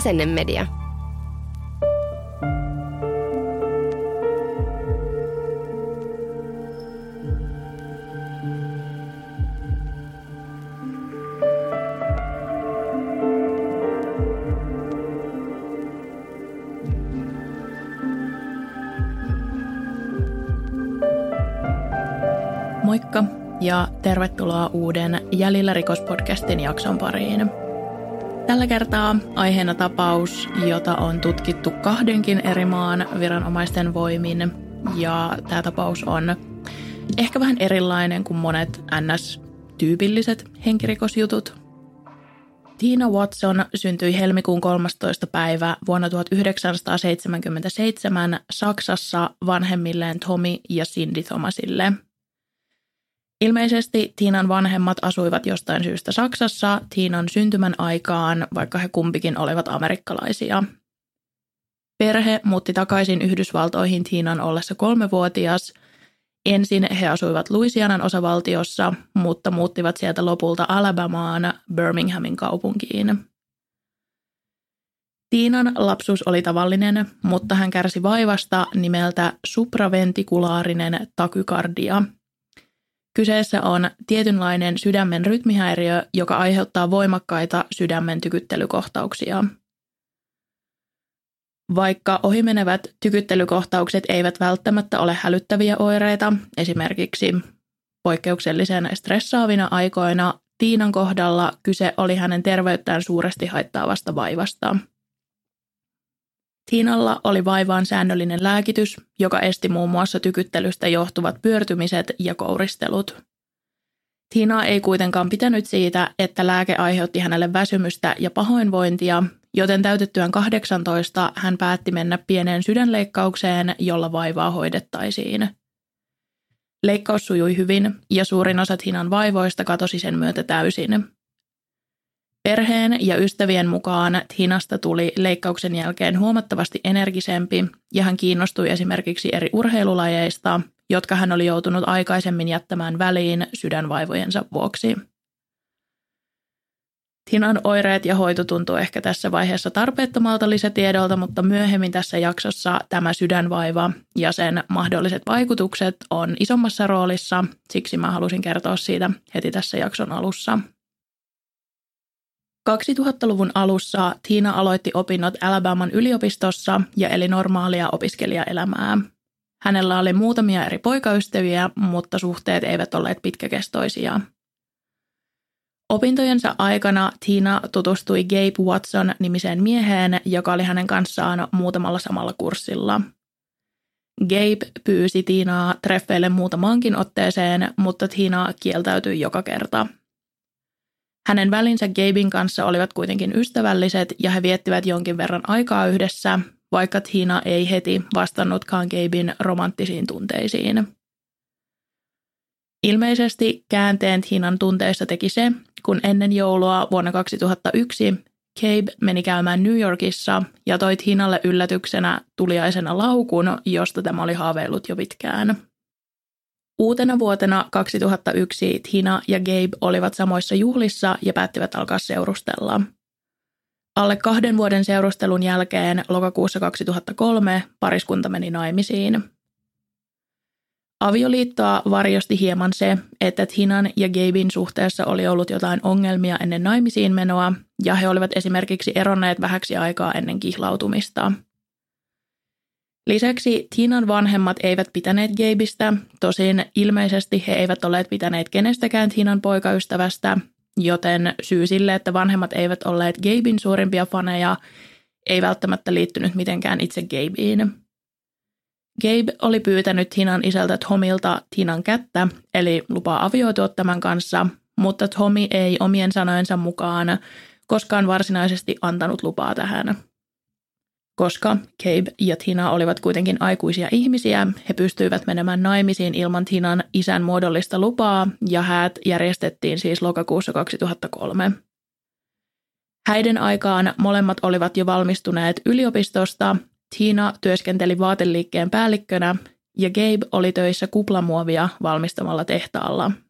Asennemedia. Moikka ja tervetuloa uuden Jäljellä rikospodcastin jakson pariin. Tällä kertaa aiheena tapaus, jota on tutkittu kahdenkin eri maan viranomaisten voimin. Ja tämä tapaus on ehkä vähän erilainen kuin monet NS-tyypilliset henkirikosjutut. Tina Watson syntyi helmikuun 13. päivä vuonna 1977 Saksassa vanhemmilleen Tommy ja Cindy Thomasille – Ilmeisesti Tiinan vanhemmat asuivat jostain syystä Saksassa Tiinan syntymän aikaan, vaikka he kumpikin olivat amerikkalaisia. Perhe muutti takaisin Yhdysvaltoihin Tiinan ollessa kolmevuotias. Ensin he asuivat Louisianan osavaltiossa, mutta muuttivat sieltä lopulta Alabamaan Birminghamin kaupunkiin. Tiinan lapsuus oli tavallinen, mutta hän kärsi vaivasta nimeltä supraventikulaarinen takykardia – Kyseessä on tietynlainen sydämen rytmihäiriö, joka aiheuttaa voimakkaita sydämen tykyttelykohtauksia. Vaikka ohimenevät tykyttelykohtaukset eivät välttämättä ole hälyttäviä oireita, esimerkiksi poikkeuksellisen stressaavina aikoina, Tiinan kohdalla kyse oli hänen terveyttään suuresti haittaavasta vaivasta – Tiinalla oli vaivaan säännöllinen lääkitys, joka esti muun muassa tykyttelystä johtuvat pyörtymiset ja kouristelut. Tiina ei kuitenkaan pitänyt siitä, että lääke aiheutti hänelle väsymystä ja pahoinvointia, joten täytettyään 18 hän päätti mennä pieneen sydänleikkaukseen, jolla vaivaa hoidettaisiin. Leikkaus sujui hyvin ja suurin osa Tiinan vaivoista katosi sen myötä täysin. Perheen ja ystävien mukaan Hinasta tuli leikkauksen jälkeen huomattavasti energisempi ja hän kiinnostui esimerkiksi eri urheilulajeista, jotka hän oli joutunut aikaisemmin jättämään väliin sydänvaivojensa vuoksi. Tinan oireet ja hoito tuntuu ehkä tässä vaiheessa tarpeettomalta lisätiedolta, mutta myöhemmin tässä jaksossa tämä sydänvaiva ja sen mahdolliset vaikutukset on isommassa roolissa, siksi mä halusin kertoa siitä heti tässä jakson alussa. 2000-luvun alussa Tiina aloitti opinnot Alabaman yliopistossa ja eli normaalia opiskelijaelämää. Hänellä oli muutamia eri poikaystäviä, mutta suhteet eivät olleet pitkäkestoisia. Opintojensa aikana Tiina tutustui Gabe Watson-nimiseen mieheen, joka oli hänen kanssaan muutamalla samalla kurssilla. Gabe pyysi Tiinaa treffeille muutamaankin otteeseen, mutta Tiina kieltäytyi joka kerta – hänen välinsä Gabein kanssa olivat kuitenkin ystävälliset ja he viettivät jonkin verran aikaa yhdessä, vaikka Tina ei heti vastannutkaan Gabein romanttisiin tunteisiin. Ilmeisesti käänteen Tinan tunteissa teki se, kun ennen joulua vuonna 2001 Gabe meni käymään New Yorkissa ja toi Tinalle yllätyksenä tuliaisena laukun, josta tämä oli haaveillut jo pitkään. Uutena vuotena 2001 Tina ja Gabe olivat samoissa juhlissa ja päättivät alkaa seurustella. Alle kahden vuoden seurustelun jälkeen lokakuussa 2003 pariskunta meni naimisiin. Avioliittoa varjosti hieman se, että Tinan ja Gabein suhteessa oli ollut jotain ongelmia ennen naimisiin menoa ja he olivat esimerkiksi eronneet vähäksi aikaa ennen kihlautumista – Lisäksi Tiinan vanhemmat eivät pitäneet Gabeista, tosin ilmeisesti he eivät olleet pitäneet kenestäkään Tiinan poikaystävästä, joten syy sille, että vanhemmat eivät olleet Gabein suurimpia faneja, ei välttämättä liittynyt mitenkään itse Gabeen. Gabe oli pyytänyt Tinan isältä Tomilta Tinan kättä, eli lupaa avioitua tämän kanssa, mutta Tommy ei omien sanojensa mukaan koskaan varsinaisesti antanut lupaa tähän – koska Cabe ja Tina olivat kuitenkin aikuisia ihmisiä, he pystyivät menemään naimisiin ilman Tinan isän muodollista lupaa ja häät järjestettiin siis lokakuussa 2003. Häiden aikaan molemmat olivat jo valmistuneet yliopistosta, Tina työskenteli vaateliikkeen päällikkönä ja Gabe oli töissä kuplamuovia valmistamalla tehtaalla –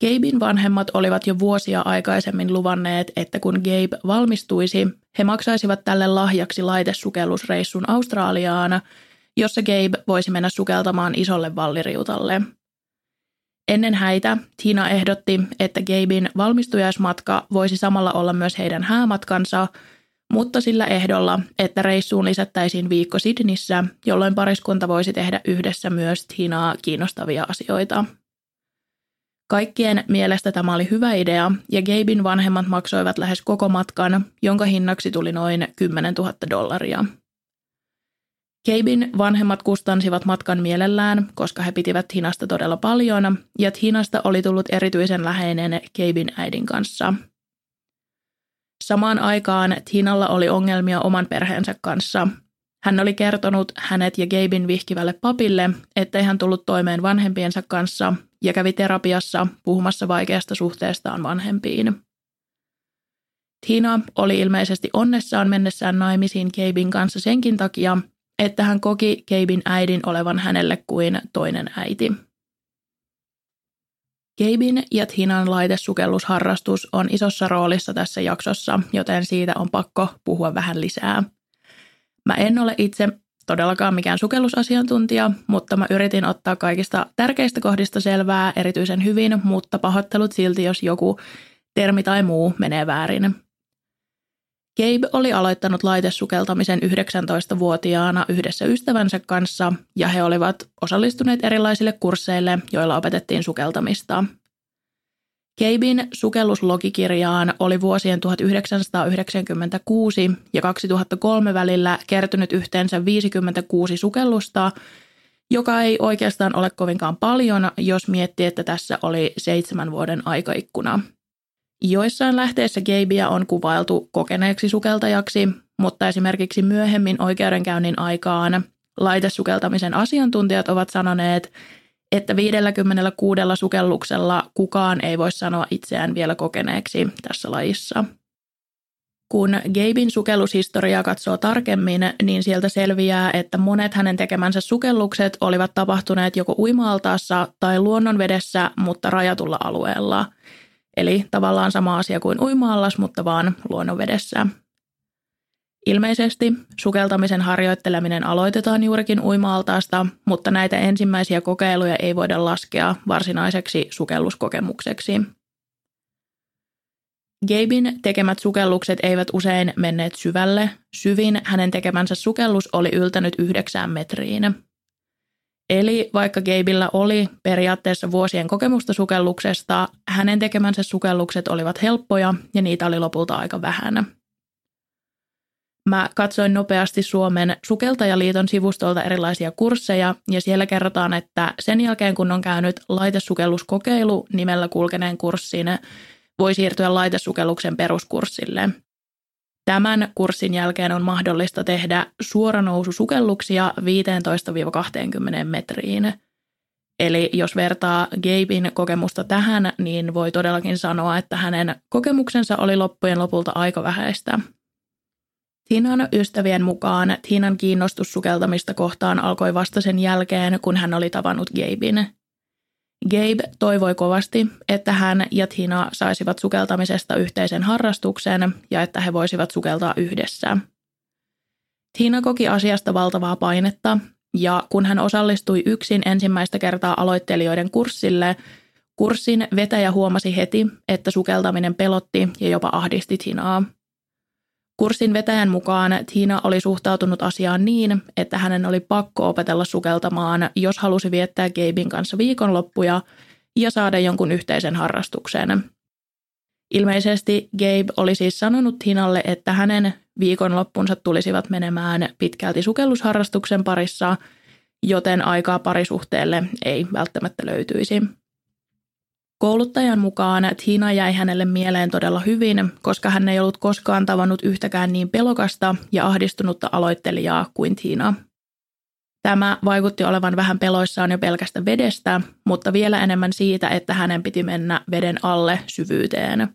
Gabein vanhemmat olivat jo vuosia aikaisemmin luvanneet, että kun Gabe valmistuisi, he maksaisivat tälle lahjaksi laitesukellusreissun Australiaan, jossa Gabe voisi mennä sukeltamaan isolle valliriutalle. Ennen häitä Tina ehdotti, että Gabein valmistujaismatka voisi samalla olla myös heidän häämatkansa, mutta sillä ehdolla, että reissuun lisättäisiin viikko Sydnissä, jolloin pariskunta voisi tehdä yhdessä myös Tinaa kiinnostavia asioita. Kaikkien mielestä tämä oli hyvä idea ja Gabein vanhemmat maksoivat lähes koko matkan, jonka hinnaksi tuli noin 10 000 dollaria. Gabein vanhemmat kustansivat matkan mielellään, koska he pitivät Hinasta todella paljon, ja Hinasta oli tullut erityisen läheinen Gabein äidin kanssa. Samaan aikaan Tinalla oli ongelmia oman perheensä kanssa. Hän oli kertonut hänet ja Gabein vihkivälle papille, ettei hän tullut toimeen vanhempiensa kanssa ja kävi terapiassa puhumassa vaikeasta suhteestaan vanhempiin. Tina oli ilmeisesti onnessaan mennessään naimisiin Gabein kanssa senkin takia, että hän koki Gabein äidin olevan hänelle kuin toinen äiti. Gabein ja Tinan laitesukellusharrastus on isossa roolissa tässä jaksossa, joten siitä on pakko puhua vähän lisää. Mä en ole itse todellakaan mikään sukellusasiantuntija, mutta mä yritin ottaa kaikista tärkeistä kohdista selvää erityisen hyvin, mutta pahoittelut silti, jos joku termi tai muu menee väärin. Gabe oli aloittanut laitesukeltamisen 19-vuotiaana yhdessä ystävänsä kanssa ja he olivat osallistuneet erilaisille kursseille, joilla opetettiin sukeltamista. Gabein sukelluslogikirjaan oli vuosien 1996 ja 2003 välillä kertynyt yhteensä 56 sukellusta, joka ei oikeastaan ole kovinkaan paljon, jos miettii, että tässä oli seitsemän vuoden aikaikkuna – Joissain lähteissä Gabea on kuvailtu kokeneeksi sukeltajaksi, mutta esimerkiksi myöhemmin oikeudenkäynnin aikaan laitesukeltamisen asiantuntijat ovat sanoneet, että 56 sukelluksella kukaan ei voi sanoa itseään vielä kokeneeksi tässä lajissa. Kun Gabein sukellushistoriaa katsoo tarkemmin, niin sieltä selviää, että monet hänen tekemänsä sukellukset olivat tapahtuneet joko uimaaltaassa tai luonnonvedessä, mutta rajatulla alueella – Eli tavallaan sama asia kuin uimaallas, mutta vaan luonnonvedessä. Ilmeisesti sukeltamisen harjoitteleminen aloitetaan juurikin uimaaltaasta, mutta näitä ensimmäisiä kokeiluja ei voida laskea varsinaiseksi sukelluskokemukseksi. Gabein tekemät sukellukset eivät usein menneet syvälle. Syvin hänen tekemänsä sukellus oli yltänyt yhdeksään metriin. Eli vaikka Gabella oli periaatteessa vuosien kokemusta sukelluksesta, hänen tekemänsä sukellukset olivat helppoja ja niitä oli lopulta aika vähän. Mä katsoin nopeasti Suomen Sukeltajaliiton sivustolta erilaisia kursseja ja siellä kerrotaan, että sen jälkeen kun on käynyt laitesukelluskokeilu nimellä kulkeneen kurssin, voi siirtyä laitesukelluksen peruskurssille – Tämän kurssin jälkeen on mahdollista tehdä suoranoususukelluksia 15-20 metriin. Eli jos vertaa Gabein kokemusta tähän, niin voi todellakin sanoa, että hänen kokemuksensa oli loppujen lopulta aika vähäistä. Tinan ystävien mukaan Tinan kiinnostus sukeltamista kohtaan alkoi vasta sen jälkeen, kun hän oli tavannut Gabein. Gabe toivoi kovasti, että hän ja Tina saisivat sukeltamisesta yhteisen harrastuksen ja että he voisivat sukeltaa yhdessä. Tina koki asiasta valtavaa painetta ja kun hän osallistui yksin ensimmäistä kertaa aloittelijoiden kurssille, kurssin vetäjä huomasi heti, että sukeltaminen pelotti ja jopa ahdisti Tinaa. Kurssin vetäjän mukaan Tiina oli suhtautunut asiaan niin, että hänen oli pakko opetella sukeltamaan, jos halusi viettää Gabein kanssa viikonloppuja ja saada jonkun yhteisen harrastuksen. Ilmeisesti Gabe oli siis sanonut Tiinalle, että hänen viikonloppunsa tulisivat menemään pitkälti sukellusharrastuksen parissa, joten aikaa parisuhteelle ei välttämättä löytyisi. Kouluttajan mukaan Tina jäi hänelle mieleen todella hyvin, koska hän ei ollut koskaan tavannut yhtäkään niin pelokasta ja ahdistunutta aloittelijaa kuin Tina. Tämä vaikutti olevan vähän peloissaan jo pelkästä vedestä, mutta vielä enemmän siitä, että hänen piti mennä veden alle syvyyteen.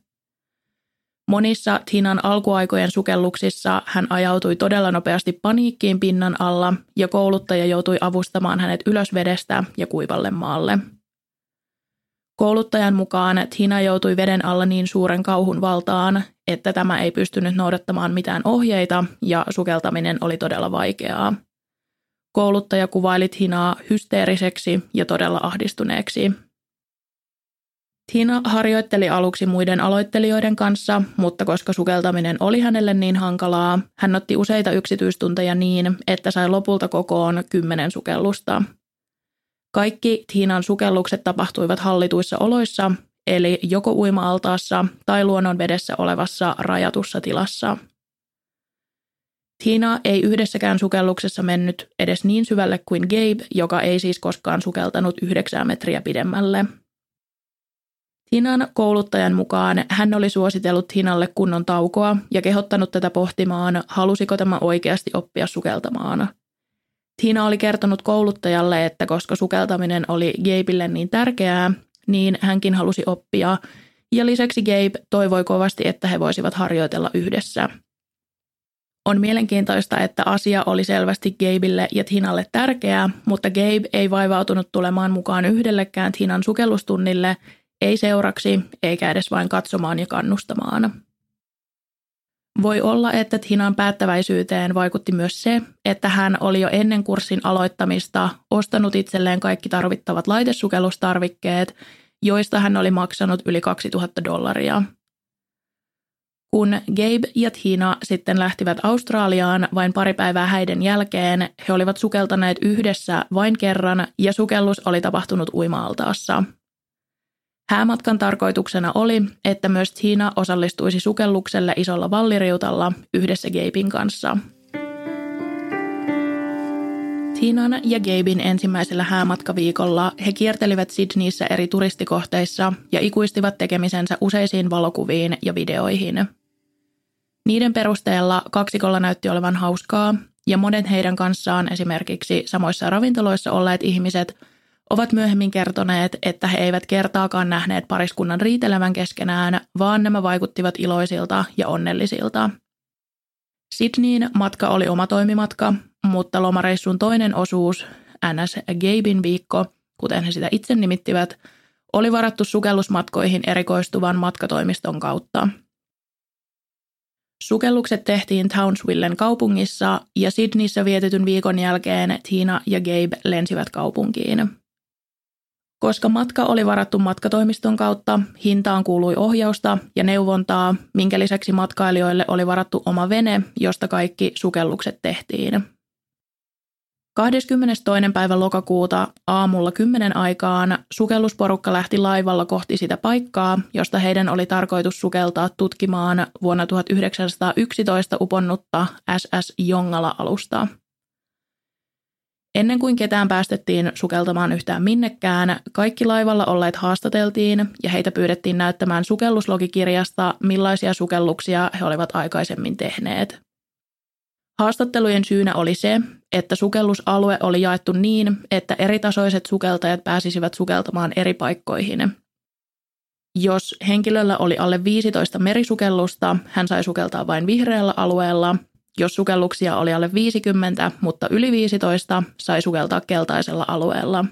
Monissa Tinan alkuaikojen sukelluksissa hän ajautui todella nopeasti paniikkiin pinnan alla ja kouluttaja joutui avustamaan hänet ylös vedestä ja kuivalle maalle – Kouluttajan mukaan Tina joutui veden alla niin suuren kauhun valtaan, että tämä ei pystynyt noudattamaan mitään ohjeita ja sukeltaminen oli todella vaikeaa. Kouluttaja kuvaili Tinaa hysteeriseksi ja todella ahdistuneeksi. Tina harjoitteli aluksi muiden aloittelijoiden kanssa, mutta koska sukeltaminen oli hänelle niin hankalaa, hän otti useita yksityistunteja niin, että sai lopulta kokoon kymmenen sukellusta. Kaikki Tiinan sukellukset tapahtuivat hallituissa oloissa, eli joko uima-altaassa tai luonnonvedessä olevassa rajatussa tilassa. Tina ei yhdessäkään sukelluksessa mennyt edes niin syvälle kuin Gabe, joka ei siis koskaan sukeltanut yhdeksää metriä pidemmälle. Tinan kouluttajan mukaan hän oli suositellut Tinalle kunnon taukoa ja kehottanut tätä pohtimaan, halusiko tämä oikeasti oppia sukeltamaan – Tina oli kertonut kouluttajalle, että koska sukeltaminen oli Gabeille niin tärkeää, niin hänkin halusi oppia. Ja lisäksi Gabe toivoi kovasti, että he voisivat harjoitella yhdessä. On mielenkiintoista, että asia oli selvästi Gabeille ja Tinalle tärkeää, mutta Gabe ei vaivautunut tulemaan mukaan yhdellekään Tinan sukellustunnille, ei seuraksi eikä edes vain katsomaan ja kannustamaan. Voi olla, että Tinan päättäväisyyteen vaikutti myös se, että hän oli jo ennen kurssin aloittamista ostanut itselleen kaikki tarvittavat laitesukellustarvikkeet, joista hän oli maksanut yli 2000 dollaria. Kun Gabe ja Tina sitten lähtivät Australiaan vain pari päivää häiden jälkeen, he olivat sukeltaneet yhdessä vain kerran ja sukellus oli tapahtunut uimaaltaassa – Häämatkan tarkoituksena oli, että myös Tina osallistuisi sukellukselle isolla valliriutalla yhdessä Gabein kanssa. Tinan ja Gabein ensimmäisellä häämatkaviikolla he kiertelivät Sydneyssä eri turistikohteissa ja ikuistivat tekemisensä useisiin valokuviin ja videoihin. Niiden perusteella kaksikolla näytti olevan hauskaa ja monet heidän kanssaan esimerkiksi samoissa ravintoloissa olleet ihmiset – ovat myöhemmin kertoneet, että he eivät kertaakaan nähneet pariskunnan riitelevän keskenään, vaan nämä vaikuttivat iloisilta ja onnellisilta. Sydneyin matka oli oma toimimatka, mutta lomareissun toinen osuus, NS Gabein viikko, kuten he sitä itse nimittivät, oli varattu sukellusmatkoihin erikoistuvan matkatoimiston kautta. Sukellukset tehtiin Townsvillen kaupungissa ja Sydneyssä vietetyn viikon jälkeen Tina ja Gabe lensivät kaupunkiin. Koska matka oli varattu matkatoimiston kautta, hintaan kuului ohjausta ja neuvontaa, minkä lisäksi matkailijoille oli varattu oma vene, josta kaikki sukellukset tehtiin. 22. päivä lokakuuta aamulla 10 aikaan sukellusporukka lähti laivalla kohti sitä paikkaa, josta heidän oli tarkoitus sukeltaa tutkimaan vuonna 1911 uponnutta SS Jongala-alusta – Ennen kuin ketään päästettiin sukeltamaan yhtään minnekään, kaikki laivalla olleet haastateltiin ja heitä pyydettiin näyttämään sukelluslogikirjasta, millaisia sukelluksia he olivat aikaisemmin tehneet. Haastattelujen syynä oli se, että sukellusalue oli jaettu niin, että eritasoiset sukeltajat pääsisivät sukeltamaan eri paikkoihin. Jos henkilöllä oli alle 15 merisukellusta, hän sai sukeltaa vain vihreällä alueella – jos sukelluksia oli alle 50, mutta yli 15, sai sukeltaa keltaisella alueella.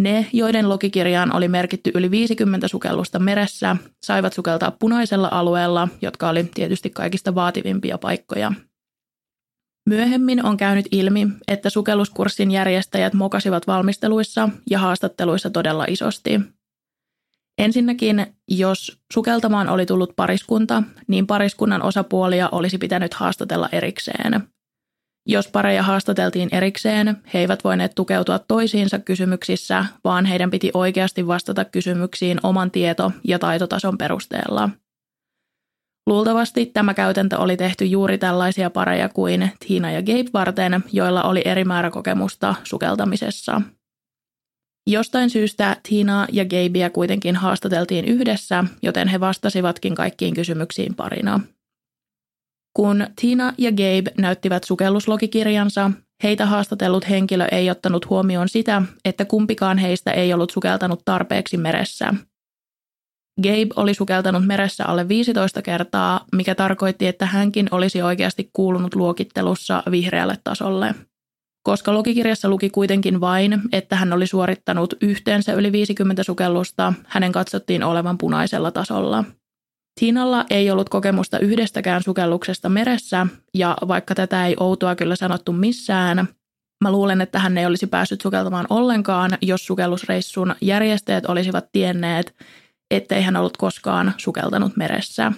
Ne, joiden logikirjaan oli merkitty yli 50 sukellusta meressä, saivat sukeltaa punaisella alueella, jotka oli tietysti kaikista vaativimpia paikkoja. Myöhemmin on käynyt ilmi, että sukelluskurssin järjestäjät mokasivat valmisteluissa ja haastatteluissa todella isosti – Ensinnäkin, jos sukeltamaan oli tullut pariskunta, niin pariskunnan osapuolia olisi pitänyt haastatella erikseen. Jos pareja haastateltiin erikseen, he eivät voineet tukeutua toisiinsa kysymyksissä, vaan heidän piti oikeasti vastata kysymyksiin oman tieto- ja taitotason perusteella. Luultavasti tämä käytäntö oli tehty juuri tällaisia pareja kuin Tina ja Gabe varten, joilla oli eri määrä kokemusta sukeltamisessa – Jostain syystä Tina ja Gabea kuitenkin haastateltiin yhdessä, joten he vastasivatkin kaikkiin kysymyksiin parina. Kun Tina ja Gabe näyttivät sukelluslogikirjansa, heitä haastatellut henkilö ei ottanut huomioon sitä, että kumpikaan heistä ei ollut sukeltanut tarpeeksi meressä. Gabe oli sukeltanut meressä alle 15 kertaa, mikä tarkoitti, että hänkin olisi oikeasti kuulunut luokittelussa vihreälle tasolle – Koska logikirjassa luki kuitenkin vain, että hän oli suorittanut yhteensä yli 50 sukellusta, hänen katsottiin olevan punaisella tasolla. Tiinalla ei ollut kokemusta yhdestäkään sukelluksesta meressä, ja vaikka tätä ei outoa kyllä sanottu missään, mä luulen, että hän ei olisi päässyt sukeltamaan ollenkaan, jos sukellusreissun järjestäjät olisivat tienneet, ettei hän ollut koskaan sukeltanut meressä.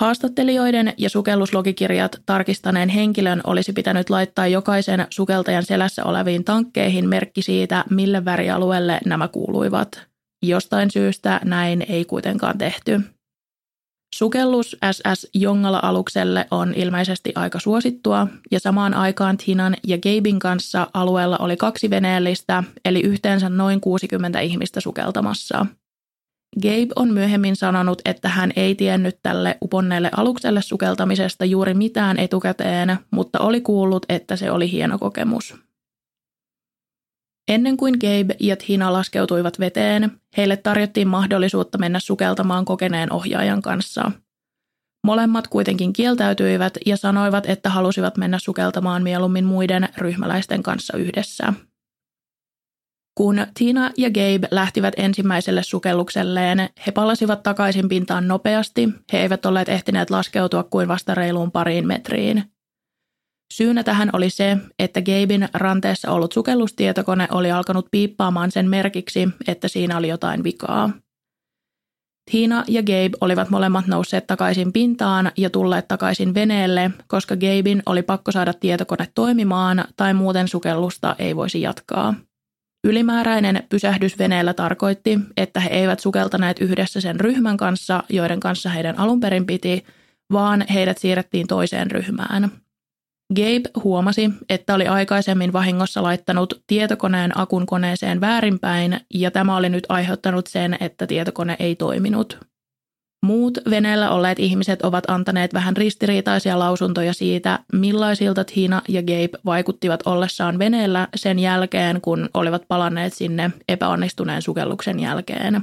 Haastattelijoiden ja sukelluslogikirjat tarkistaneen henkilön olisi pitänyt laittaa jokaisen sukeltajan selässä oleviin tankkeihin merkki siitä, mille värialueelle nämä kuuluivat. Jostain syystä näin ei kuitenkaan tehty. Sukellus SS Jongala-alukselle on ilmeisesti aika suosittua, ja samaan aikaan Tinan ja Gabin kanssa alueella oli kaksi veneellistä, eli yhteensä noin 60 ihmistä sukeltamassa – Gabe on myöhemmin sanonut, että hän ei tiennyt tälle uponneelle alukselle sukeltamisesta juuri mitään etukäteen, mutta oli kuullut, että se oli hieno kokemus. Ennen kuin Gabe ja Tina laskeutuivat veteen, heille tarjottiin mahdollisuutta mennä sukeltamaan kokeneen ohjaajan kanssa. Molemmat kuitenkin kieltäytyivät ja sanoivat, että halusivat mennä sukeltamaan mieluummin muiden ryhmäläisten kanssa yhdessä. Kun Tina ja Gabe lähtivät ensimmäiselle sukellukselleen, he palasivat takaisin pintaan nopeasti. He eivät olleet ehtineet laskeutua kuin vasta reiluun pariin metriin. Syynä tähän oli se, että Gabein ranteessa ollut sukellustietokone oli alkanut piippaamaan sen merkiksi, että siinä oli jotain vikaa. Tina ja Gabe olivat molemmat nousseet takaisin pintaan ja tulleet takaisin veneelle, koska Gabein oli pakko saada tietokone toimimaan tai muuten sukellusta ei voisi jatkaa. Ylimääräinen pysähdys veneellä tarkoitti, että he eivät sukeltaneet yhdessä sen ryhmän kanssa, joiden kanssa heidän alun perin piti, vaan heidät siirrettiin toiseen ryhmään. Gabe huomasi, että oli aikaisemmin vahingossa laittanut tietokoneen akun koneeseen väärinpäin, ja tämä oli nyt aiheuttanut sen, että tietokone ei toiminut. Muut veneellä olleet ihmiset ovat antaneet vähän ristiriitaisia lausuntoja siitä, millaisilta Tina ja Gabe vaikuttivat ollessaan veneellä sen jälkeen, kun olivat palanneet sinne epäonnistuneen sukelluksen jälkeen.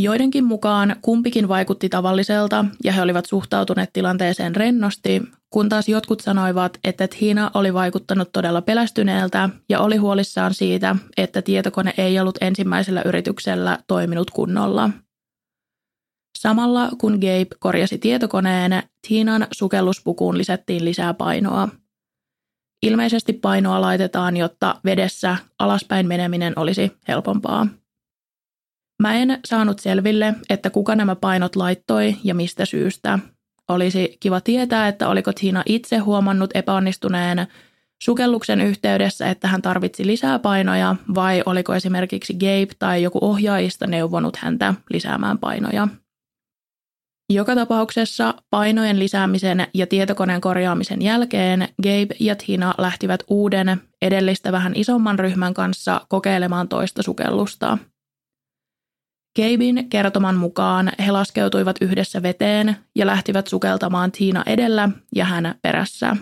Joidenkin mukaan kumpikin vaikutti tavalliselta ja he olivat suhtautuneet tilanteeseen rennosti, kun taas jotkut sanoivat, että Tina oli vaikuttanut todella pelästyneeltä ja oli huolissaan siitä, että tietokone ei ollut ensimmäisellä yrityksellä toiminut kunnolla – Samalla kun Gabe korjasi tietokoneen, Tiinan sukelluspukuun lisättiin lisää painoa. Ilmeisesti painoa laitetaan, jotta vedessä alaspäin meneminen olisi helpompaa. Mä en saanut selville, että kuka nämä painot laittoi ja mistä syystä. Olisi kiva tietää, että oliko Tiina itse huomannut epäonnistuneen sukelluksen yhteydessä, että hän tarvitsi lisää painoja, vai oliko esimerkiksi Gabe tai joku ohjaajista neuvonut häntä lisäämään painoja. Joka tapauksessa painojen lisäämisen ja tietokoneen korjaamisen jälkeen Gabe ja Tina lähtivät uuden, edellistä vähän isomman ryhmän kanssa kokeilemaan toista sukellusta. Gabein kertoman mukaan he laskeutuivat yhdessä veteen ja lähtivät sukeltamaan Tina edellä ja hän perässä.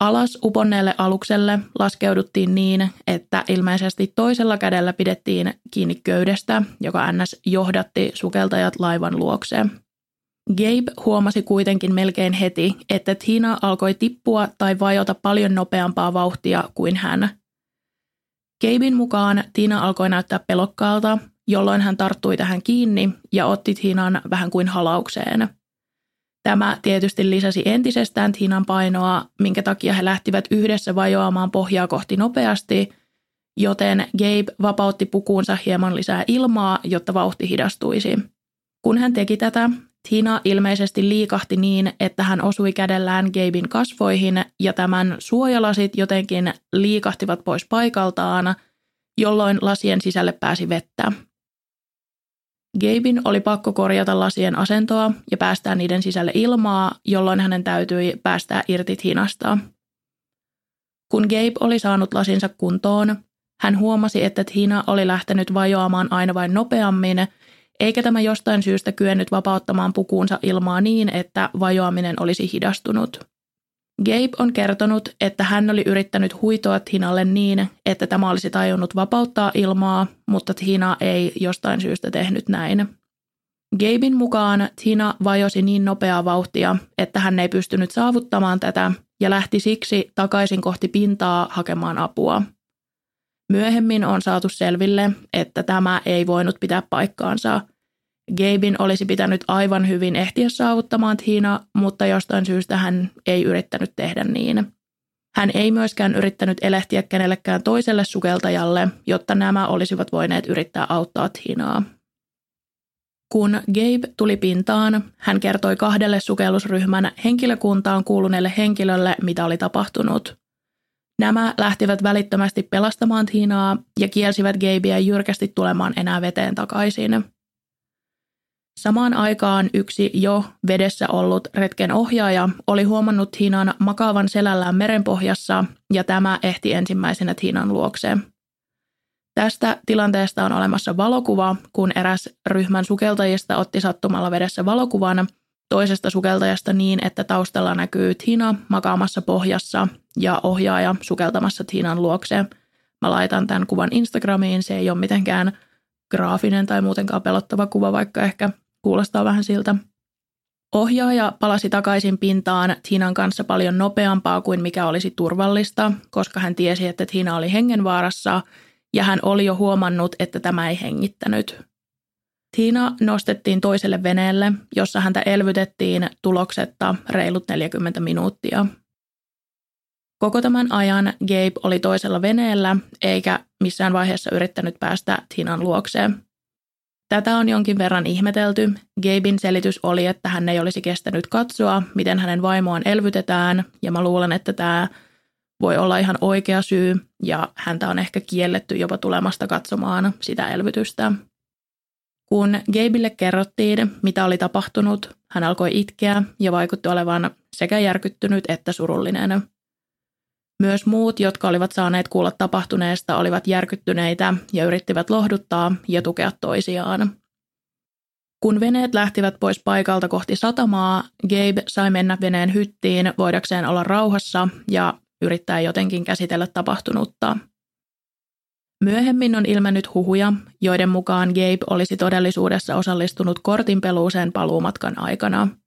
Alas uponneelle alukselle laskeuduttiin niin, että ilmeisesti toisella kädellä pidettiin kiinni köydestä, joka ns. johdatti sukeltajat laivan luokse. Gabe huomasi kuitenkin melkein heti, että Tina alkoi tippua tai vajota paljon nopeampaa vauhtia kuin hän. Gabein mukaan Tina alkoi näyttää pelokkaalta, jolloin hän tarttui tähän kiinni ja otti Tinan vähän kuin halaukseen. Tämä tietysti lisäsi entisestään Tinan painoa, minkä takia he lähtivät yhdessä vajoamaan pohjaa kohti nopeasti, joten Gabe vapautti pukuunsa hieman lisää ilmaa, jotta vauhti hidastuisi. Kun hän teki tätä, Tina ilmeisesti liikahti niin, että hän osui kädellään Gabein kasvoihin ja tämän suojalasit jotenkin liikahtivat pois paikaltaan, jolloin lasien sisälle pääsi vettä. Gabein oli pakko korjata lasien asentoa ja päästää niiden sisälle ilmaa, jolloin hänen täytyi päästää irti Tinasta. Kun Gabe oli saanut lasinsa kuntoon, hän huomasi, että Tina oli lähtenyt vajoamaan aina vain nopeammin – eikä tämä jostain syystä kyennyt vapauttamaan pukuunsa ilmaa niin, että vajoaminen olisi hidastunut. Gabe on kertonut, että hän oli yrittänyt huitoa Tinalle niin, että tämä olisi tajunnut vapauttaa ilmaa, mutta Tina ei jostain syystä tehnyt näin. Gabein mukaan Tina vajosi niin nopeaa vauhtia, että hän ei pystynyt saavuttamaan tätä, ja lähti siksi takaisin kohti pintaa hakemaan apua. Myöhemmin on saatu selville, että tämä ei voinut pitää paikkaansa. Gabein olisi pitänyt aivan hyvin ehtiä saavuttamaan Tiina, mutta jostain syystä hän ei yrittänyt tehdä niin. Hän ei myöskään yrittänyt elehtiä kenellekään toiselle sukeltajalle, jotta nämä olisivat voineet yrittää auttaa Tiinaa. Kun Gabe tuli pintaan, hän kertoi kahdelle sukellusryhmän henkilökuntaan kuuluneelle henkilölle, mitä oli tapahtunut. Nämä lähtivät välittömästi pelastamaan Tiinaa ja kielsivät Gabea jyrkästi tulemaan enää veteen takaisin. Samaan aikaan yksi jo vedessä ollut retken ohjaaja oli huomannut Tiinan makaavan selällään merenpohjassa ja tämä ehti ensimmäisenä Tiinan luokseen. Tästä tilanteesta on olemassa valokuva, kun eräs ryhmän sukeltajista otti sattumalla vedessä valokuvan toisesta sukeltajasta niin, että taustalla näkyy Tina makaamassa pohjassa ja ohjaaja sukeltamassa Tinan luokseen. Mä laitan tämän kuvan Instagramiin, se ei ole mitenkään graafinen tai muutenkaan pelottava kuva, vaikka ehkä kuulostaa vähän siltä. Ohjaaja palasi takaisin pintaan Tinan kanssa paljon nopeampaa kuin mikä olisi turvallista, koska hän tiesi, että Tina oli hengenvaarassa ja hän oli jo huomannut, että tämä ei hengittänyt. Tiina nostettiin toiselle veneelle, jossa häntä elvytettiin tuloksetta reilut 40 minuuttia. Koko tämän ajan Gabe oli toisella veneellä eikä missään vaiheessa yrittänyt päästä Tiinan luokseen. Tätä on jonkin verran ihmetelty. Gabein selitys oli, että hän ei olisi kestänyt katsoa, miten hänen vaimoaan elvytetään, ja mä luulen, että tämä voi olla ihan oikea syy, ja häntä on ehkä kielletty jopa tulemasta katsomaan sitä elvytystä. Kun Gabeille kerrottiin, mitä oli tapahtunut, hän alkoi itkeä ja vaikutti olevan sekä järkyttynyt että surullinen. Myös muut, jotka olivat saaneet kuulla tapahtuneesta, olivat järkyttyneitä ja yrittivät lohduttaa ja tukea toisiaan. Kun veneet lähtivät pois paikalta kohti satamaa, Gabe sai mennä veneen hyttiin voidakseen olla rauhassa ja yrittää jotenkin käsitellä tapahtunutta. Myöhemmin on ilmennyt huhuja, joiden mukaan Gabe olisi todellisuudessa osallistunut kortinpeluuseen paluumatkan aikana –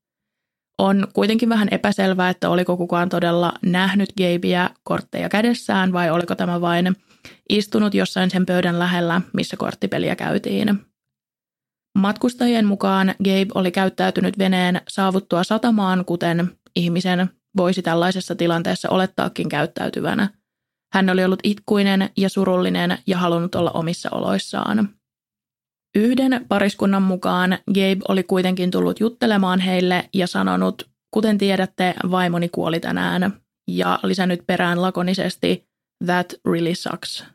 on kuitenkin vähän epäselvää, että oliko kukaan todella nähnyt Gabeä kortteja kädessään vai oliko tämä vain istunut jossain sen pöydän lähellä, missä korttipeliä käytiin. Matkustajien mukaan Gabe oli käyttäytynyt veneen saavuttua satamaan, kuten ihmisen voisi tällaisessa tilanteessa olettaakin käyttäytyvänä. Hän oli ollut itkuinen ja surullinen ja halunnut olla omissa oloissaan. Yhden pariskunnan mukaan Gabe oli kuitenkin tullut juttelemaan heille ja sanonut, kuten tiedätte, vaimoni kuoli tänään, ja lisännyt perään lakonisesti, that really sucks.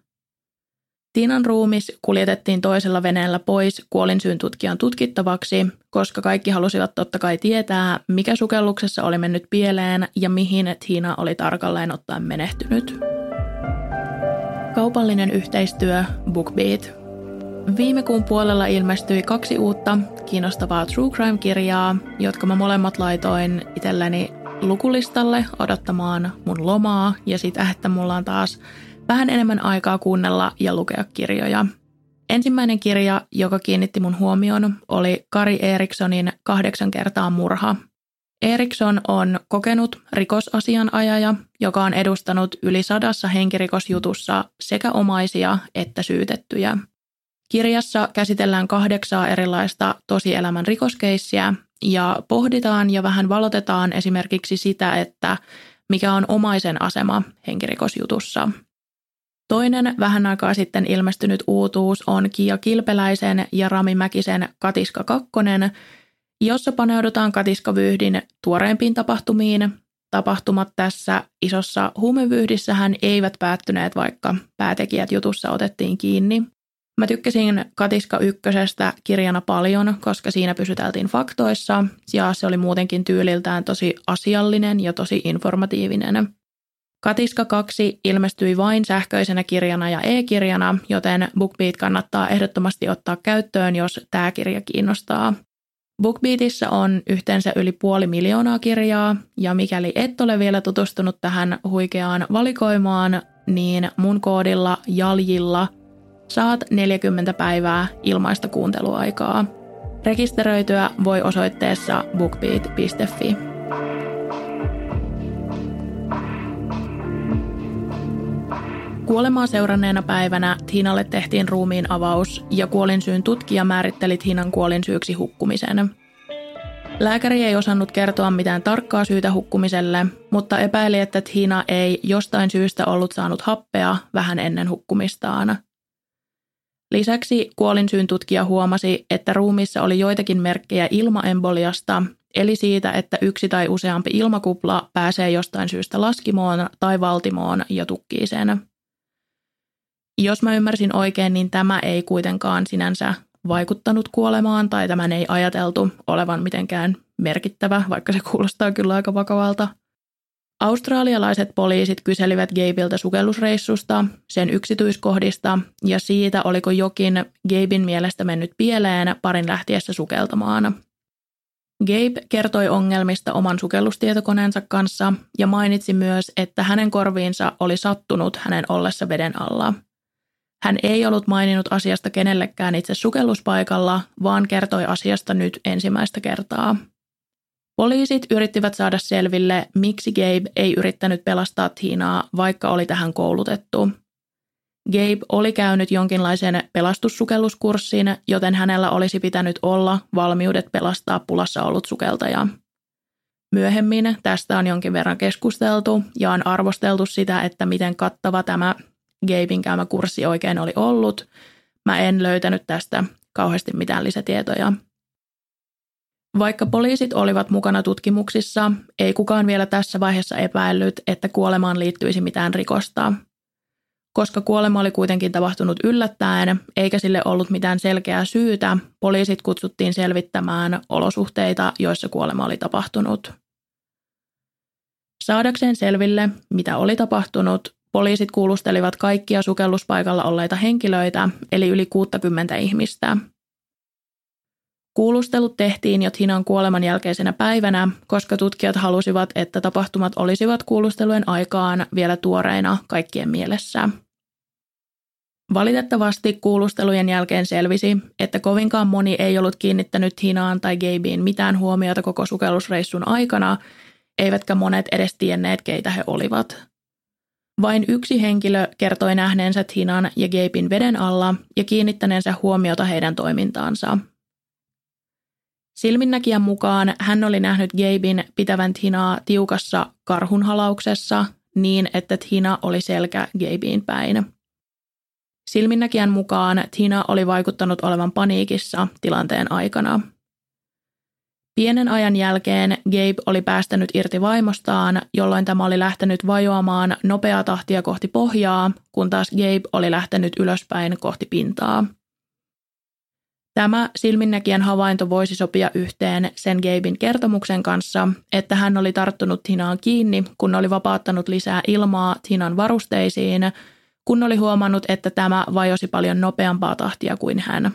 Tiinan ruumis kuljetettiin toisella veneellä pois kuolinsyyn tutkijan tutkittavaksi, koska kaikki halusivat totta kai tietää, mikä sukelluksessa oli mennyt pieleen ja mihin Tiina oli tarkalleen ottaen menehtynyt. Kaupallinen yhteistyö BookBeat Viime kuun puolella ilmestyi kaksi uutta kiinnostavaa True Crime-kirjaa, jotka mä molemmat laitoin itselleni lukulistalle odottamaan mun lomaa ja sitä, että mulla on taas vähän enemmän aikaa kuunnella ja lukea kirjoja. Ensimmäinen kirja, joka kiinnitti mun huomioon, oli Kari Erikssonin Kahdeksan kertaa murha. Eriksson on kokenut rikosasianajaja, joka on edustanut yli sadassa henkirikosjutussa sekä omaisia että syytettyjä – Kirjassa käsitellään kahdeksaa erilaista tosielämän rikoskeissiä ja pohditaan ja vähän valotetaan esimerkiksi sitä, että mikä on omaisen asema henkirikosjutussa. Toinen vähän aikaa sitten ilmestynyt uutuus on Kia Kilpeläisen ja Rami Mäkisen Katiska 2, jossa paneudutaan Katiskavyyhdin tuoreimpiin tapahtumiin. Tapahtumat tässä isossa huumevyhdissähän eivät päättyneet, vaikka päätekijät jutussa otettiin kiinni. Mä tykkäsin Katiska ykkösestä kirjana paljon, koska siinä pysyteltiin faktoissa ja se oli muutenkin tyyliltään tosi asiallinen ja tosi informatiivinen. Katiska 2 ilmestyi vain sähköisenä kirjana ja e-kirjana, joten BookBeat kannattaa ehdottomasti ottaa käyttöön, jos tämä kirja kiinnostaa. BookBeatissa on yhteensä yli puoli miljoonaa kirjaa, ja mikäli et ole vielä tutustunut tähän huikeaan valikoimaan, niin mun koodilla JALJilla – saat 40 päivää ilmaista kuunteluaikaa. Rekisteröityä voi osoitteessa bookbeat.fi. Kuolemaa seuranneena päivänä Tinalle tehtiin ruumiin avaus ja kuolinsyyn tutkija määritteli Tinan kuolinsyyksi hukkumisen. Lääkäri ei osannut kertoa mitään tarkkaa syytä hukkumiselle, mutta epäili, että Tina ei jostain syystä ollut saanut happea vähän ennen hukkumistaan. Lisäksi kuolinsyyn tutkija huomasi, että ruumiissa oli joitakin merkkejä ilmaemboliasta, eli siitä, että yksi tai useampi ilmakupla pääsee jostain syystä laskimoon tai valtimoon ja tukkii sen. Jos mä ymmärsin oikein, niin tämä ei kuitenkaan sinänsä vaikuttanut kuolemaan tai tämän ei ajateltu olevan mitenkään merkittävä, vaikka se kuulostaa kyllä aika vakavalta. Australialaiset poliisit kyselivät Gabeilta sukellusreissusta, sen yksityiskohdista ja siitä, oliko jokin Gabein mielestä mennyt pieleen parin lähtiessä sukeltamaan. Gabe kertoi ongelmista oman sukellustietokoneensa kanssa ja mainitsi myös, että hänen korviinsa oli sattunut hänen ollessa veden alla – hän ei ollut maininnut asiasta kenellekään itse sukelluspaikalla, vaan kertoi asiasta nyt ensimmäistä kertaa. Poliisit yrittivät saada selville, miksi Gabe ei yrittänyt pelastaa Tiinaa, vaikka oli tähän koulutettu. Gabe oli käynyt jonkinlaisen pelastussukelluskurssin, joten hänellä olisi pitänyt olla valmiudet pelastaa pulassa ollut sukeltaja. Myöhemmin tästä on jonkin verran keskusteltu ja on arvosteltu sitä, että miten kattava tämä Gabein käymä kurssi oikein oli ollut. Mä en löytänyt tästä kauheasti mitään lisätietoja. Vaikka poliisit olivat mukana tutkimuksissa, ei kukaan vielä tässä vaiheessa epäillyt, että kuolemaan liittyisi mitään rikosta. Koska kuolema oli kuitenkin tapahtunut yllättäen, eikä sille ollut mitään selkeää syytä, poliisit kutsuttiin selvittämään olosuhteita, joissa kuolema oli tapahtunut. Saadakseen selville, mitä oli tapahtunut, Poliisit kuulustelivat kaikkia sukelluspaikalla olleita henkilöitä, eli yli 60 ihmistä. Kuulustelut tehtiin jo Tinan kuoleman jälkeisenä päivänä, koska tutkijat halusivat, että tapahtumat olisivat kuulustelujen aikaan vielä tuoreina kaikkien mielessä. Valitettavasti kuulustelujen jälkeen selvisi, että kovinkaan moni ei ollut kiinnittänyt Tinaan tai Gabeen mitään huomiota koko sukellusreissun aikana, eivätkä monet edes tienneet, keitä he olivat. Vain yksi henkilö kertoi nähneensä Tinan ja Gabein veden alla ja kiinnittäneensä huomiota heidän toimintaansa. Silminnäkijän mukaan hän oli nähnyt Gabein pitävän Tinaa tiukassa karhunhalauksessa niin, että Tina oli selkä Gabein päin. Silminnäkijän mukaan Tina oli vaikuttanut olevan paniikissa tilanteen aikana – Pienen ajan jälkeen Gabe oli päästänyt irti vaimostaan, jolloin tämä oli lähtenyt vajoamaan nopeaa tahtia kohti pohjaa, kun taas Gabe oli lähtenyt ylöspäin kohti pintaa. Tämä silminnäkijän havainto voisi sopia yhteen sen Gabein kertomuksen kanssa, että hän oli tarttunut Tinaan kiinni, kun oli vapauttanut lisää ilmaa Tinan varusteisiin, kun oli huomannut, että tämä vajosi paljon nopeampaa tahtia kuin hän.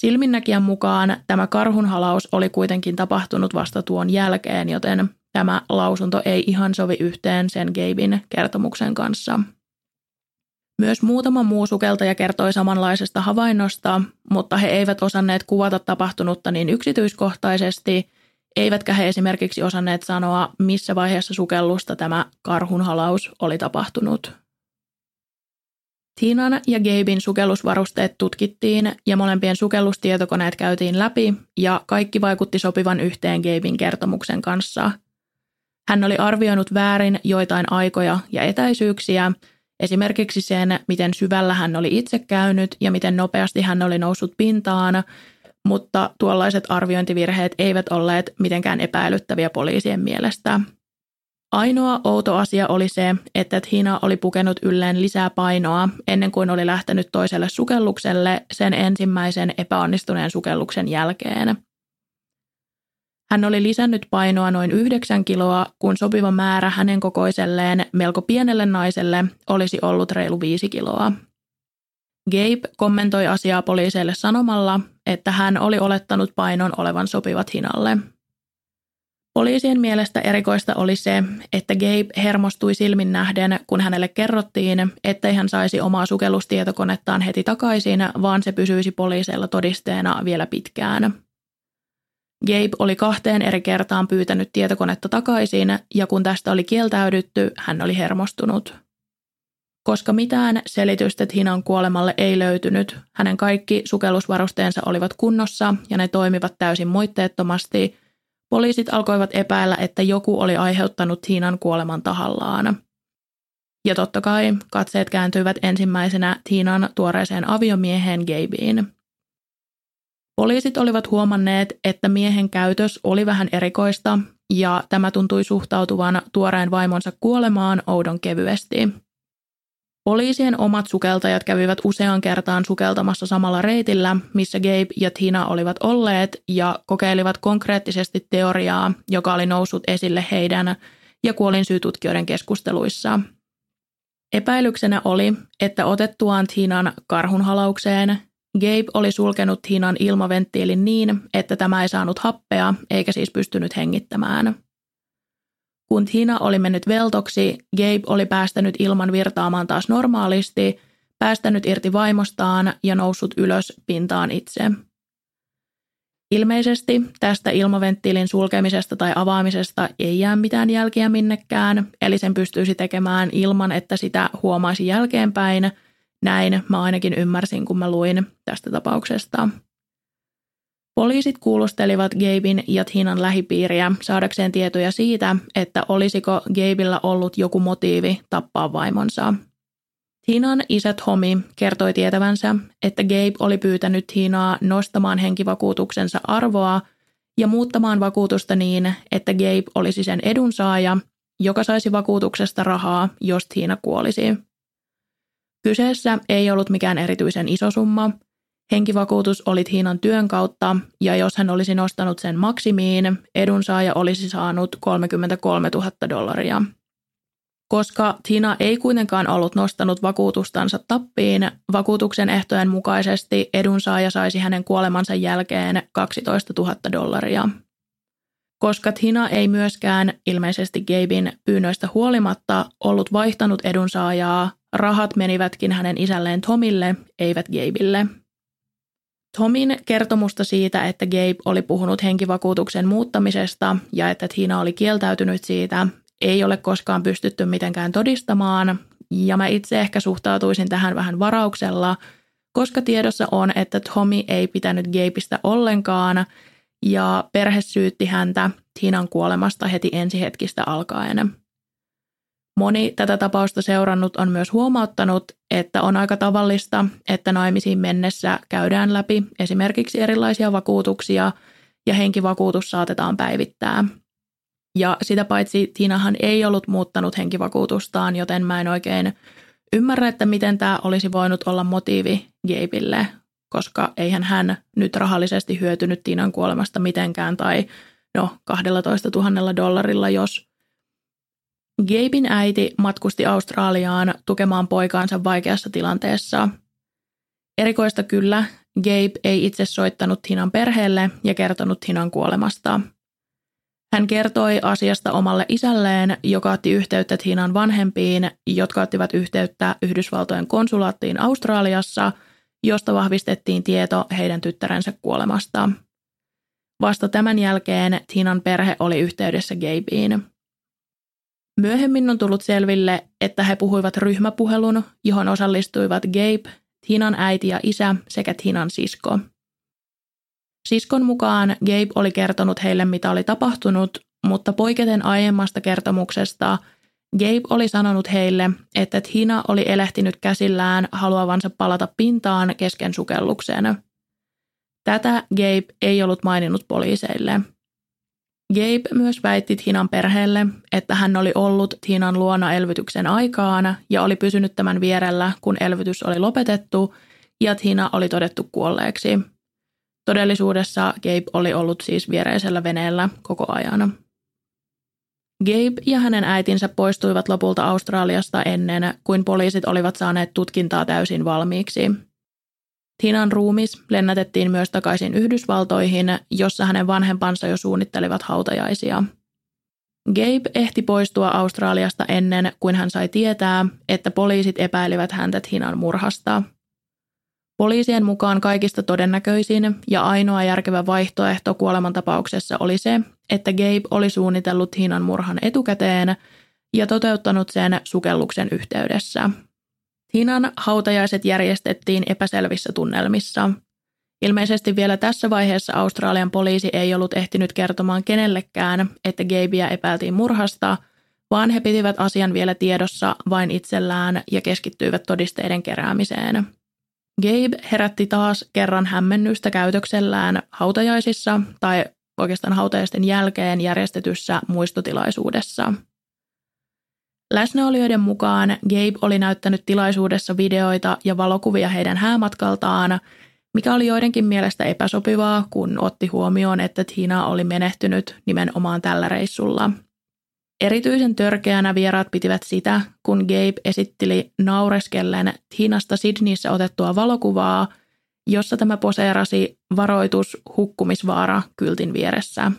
Silminnäkijän mukaan tämä karhunhalaus oli kuitenkin tapahtunut vasta tuon jälkeen, joten tämä lausunto ei ihan sovi yhteen sen Gabein kertomuksen kanssa. Myös muutama muu sukeltaja kertoi samanlaisesta havainnosta, mutta he eivät osanneet kuvata tapahtunutta niin yksityiskohtaisesti, eivätkä he esimerkiksi osanneet sanoa, missä vaiheessa sukellusta tämä karhunhalaus oli tapahtunut. Tiinan ja Gabein sukellusvarusteet tutkittiin ja molempien sukellustietokoneet käytiin läpi ja kaikki vaikutti sopivan yhteen Gabein kertomuksen kanssa. Hän oli arvioinut väärin joitain aikoja ja etäisyyksiä, esimerkiksi sen, miten syvällä hän oli itse käynyt ja miten nopeasti hän oli noussut pintaan, mutta tuollaiset arviointivirheet eivät olleet mitenkään epäilyttäviä poliisien mielestä. Ainoa outo asia oli se, että Tina oli pukenut ylleen lisää painoa ennen kuin oli lähtenyt toiselle sukellukselle sen ensimmäisen epäonnistuneen sukelluksen jälkeen. Hän oli lisännyt painoa noin yhdeksän kiloa, kun sopiva määrä hänen kokoiselleen melko pienelle naiselle olisi ollut reilu viisi kiloa. Gabe kommentoi asiaa poliiseille sanomalla, että hän oli olettanut painon olevan sopivat hinalle – Poliisien mielestä erikoista oli se, että Gabe hermostui silmin nähden, kun hänelle kerrottiin, ettei hän saisi omaa sukellustietokonettaan heti takaisin, vaan se pysyisi poliiseilla todisteena vielä pitkään. Gabe oli kahteen eri kertaan pyytänyt tietokonetta takaisin, ja kun tästä oli kieltäydytty, hän oli hermostunut. Koska mitään selitystä Tinan kuolemalle ei löytynyt, hänen kaikki sukellusvarusteensa olivat kunnossa ja ne toimivat täysin moitteettomasti, poliisit alkoivat epäillä, että joku oli aiheuttanut Tinan kuoleman tahallaan. Ja totta kai katseet kääntyivät ensimmäisenä Tiinan tuoreeseen aviomieheen Gabeen. Poliisit olivat huomanneet, että miehen käytös oli vähän erikoista ja tämä tuntui suhtautuvan tuoreen vaimonsa kuolemaan oudon kevyesti. Poliisien omat sukeltajat kävivät usean kertaan sukeltamassa samalla reitillä, missä Gabe ja Tina olivat olleet ja kokeilivat konkreettisesti teoriaa, joka oli noussut esille heidän ja kuolinsyytutkijoiden keskusteluissa. Epäilyksenä oli, että otettuaan Tinan karhunhalaukseen, Gabe oli sulkenut Tinan ilmaventtiilin niin, että tämä ei saanut happea eikä siis pystynyt hengittämään. Kun Tina oli mennyt veltoksi, Gabe oli päästänyt ilman virtaamaan taas normaalisti, päästänyt irti vaimostaan ja noussut ylös pintaan itse. Ilmeisesti tästä ilmaventtiilin sulkemisesta tai avaamisesta ei jää mitään jälkiä minnekään, eli sen pystyisi tekemään ilman, että sitä huomaisi jälkeenpäin. Näin mä ainakin ymmärsin, kun mä luin tästä tapauksesta. Poliisit kuulustelivat Gabein ja Tinan lähipiiriä saadakseen tietoja siitä, että olisiko Gabella ollut joku motiivi tappaa vaimonsa. Tinan isä Tommy kertoi tietävänsä, että Gabe oli pyytänyt Tinaa nostamaan henkivakuutuksensa arvoa ja muuttamaan vakuutusta niin, että Gabe olisi sen edunsaaja, joka saisi vakuutuksesta rahaa, jos Tina kuolisi. Kyseessä ei ollut mikään erityisen iso summa – Henkivakuutus oli Tiinan työn kautta ja jos hän olisi nostanut sen maksimiin, edunsaaja olisi saanut 33 000 dollaria. Koska Tina ei kuitenkaan ollut nostanut vakuutustansa tappiin, vakuutuksen ehtojen mukaisesti edunsaaja saisi hänen kuolemansa jälkeen 12 000 dollaria. Koska Tina ei myöskään ilmeisesti Gabin pyynnöistä huolimatta ollut vaihtanut edunsaajaa, rahat menivätkin hänen isälleen Tomille, eivät Gabille – Tomin kertomusta siitä, että Gabe oli puhunut henkivakuutuksen muuttamisesta ja että Tina oli kieltäytynyt siitä, ei ole koskaan pystytty mitenkään todistamaan, ja mä itse ehkä suhtautuisin tähän vähän varauksella, koska tiedossa on, että Tommy ei pitänyt Gabeista ollenkaan, ja perhe syytti häntä Tinan kuolemasta heti ensihetkistä alkaen. Moni tätä tapausta seurannut on myös huomauttanut, että on aika tavallista, että naimisiin mennessä käydään läpi esimerkiksi erilaisia vakuutuksia ja henkivakuutus saatetaan päivittää. Ja sitä paitsi Tinahan ei ollut muuttanut henkivakuutustaan, joten mä en oikein ymmärrä, että miten tämä olisi voinut olla motiivi Gabeille, koska eihän hän nyt rahallisesti hyötynyt Tinan kuolemasta mitenkään tai no 12 000 dollarilla, jos Gabein äiti matkusti Australiaan tukemaan poikaansa vaikeassa tilanteessa. Erikoista kyllä, Gabe ei itse soittanut Hinan perheelle ja kertonut Hinan kuolemasta. Hän kertoi asiasta omalle isälleen, joka otti yhteyttä Hinan vanhempiin, jotka ottivat yhteyttä Yhdysvaltojen konsulaattiin Australiassa, josta vahvistettiin tieto heidän tyttärensä kuolemasta. Vasta tämän jälkeen Tinan perhe oli yhteydessä Gabeen. Myöhemmin on tullut selville, että he puhuivat ryhmäpuhelun, johon osallistuivat Gabe, Tinan äiti ja isä sekä Tinan sisko. Siskon mukaan Gabe oli kertonut heille, mitä oli tapahtunut, mutta poiketen aiemmasta kertomuksesta Gabe oli sanonut heille, että Tina oli elehtinyt käsillään haluavansa palata pintaan kesken sukellukseen. Tätä Gabe ei ollut maininnut poliiseille – Gabe myös väitti Tinan perheelle, että hän oli ollut Tinan luona elvytyksen aikaan ja oli pysynyt tämän vierellä, kun elvytys oli lopetettu ja Tina oli todettu kuolleeksi. Todellisuudessa Gabe oli ollut siis viereisellä veneellä koko ajan. Gabe ja hänen äitinsä poistuivat lopulta Australiasta ennen kuin poliisit olivat saaneet tutkintaa täysin valmiiksi – Tinan ruumis lennätettiin myös takaisin Yhdysvaltoihin, jossa hänen vanhempansa jo suunnittelivat hautajaisia. Gabe ehti poistua Australiasta ennen kuin hän sai tietää, että poliisit epäilivät häntä Tinan murhasta. Poliisien mukaan kaikista todennäköisin ja ainoa järkevä vaihtoehto kuolemantapauksessa oli se, että Gabe oli suunnitellut Tinan murhan etukäteen ja toteuttanut sen sukelluksen yhteydessä – Tinan hautajaiset järjestettiin epäselvissä tunnelmissa. Ilmeisesti vielä tässä vaiheessa Australian poliisi ei ollut ehtinyt kertomaan kenellekään, että Gabea epäiltiin murhasta, vaan he pitivät asian vielä tiedossa vain itsellään ja keskittyivät todisteiden keräämiseen. Gabe herätti taas kerran hämmennystä käytöksellään hautajaisissa tai oikeastaan hautajaisten jälkeen järjestetyssä muistotilaisuudessa. Läsnäolijoiden mukaan Gabe oli näyttänyt tilaisuudessa videoita ja valokuvia heidän häämatkaltaan, mikä oli joidenkin mielestä epäsopivaa, kun otti huomioon, että Tina oli menehtynyt nimenomaan tällä reissulla. Erityisen törkeänä vieraat pitivät sitä, kun Gabe esitteli naureskellen Tinasta Sydneyssä otettua valokuvaa, jossa tämä poseerasi varoitus hukkumisvaara kyltin vieressä.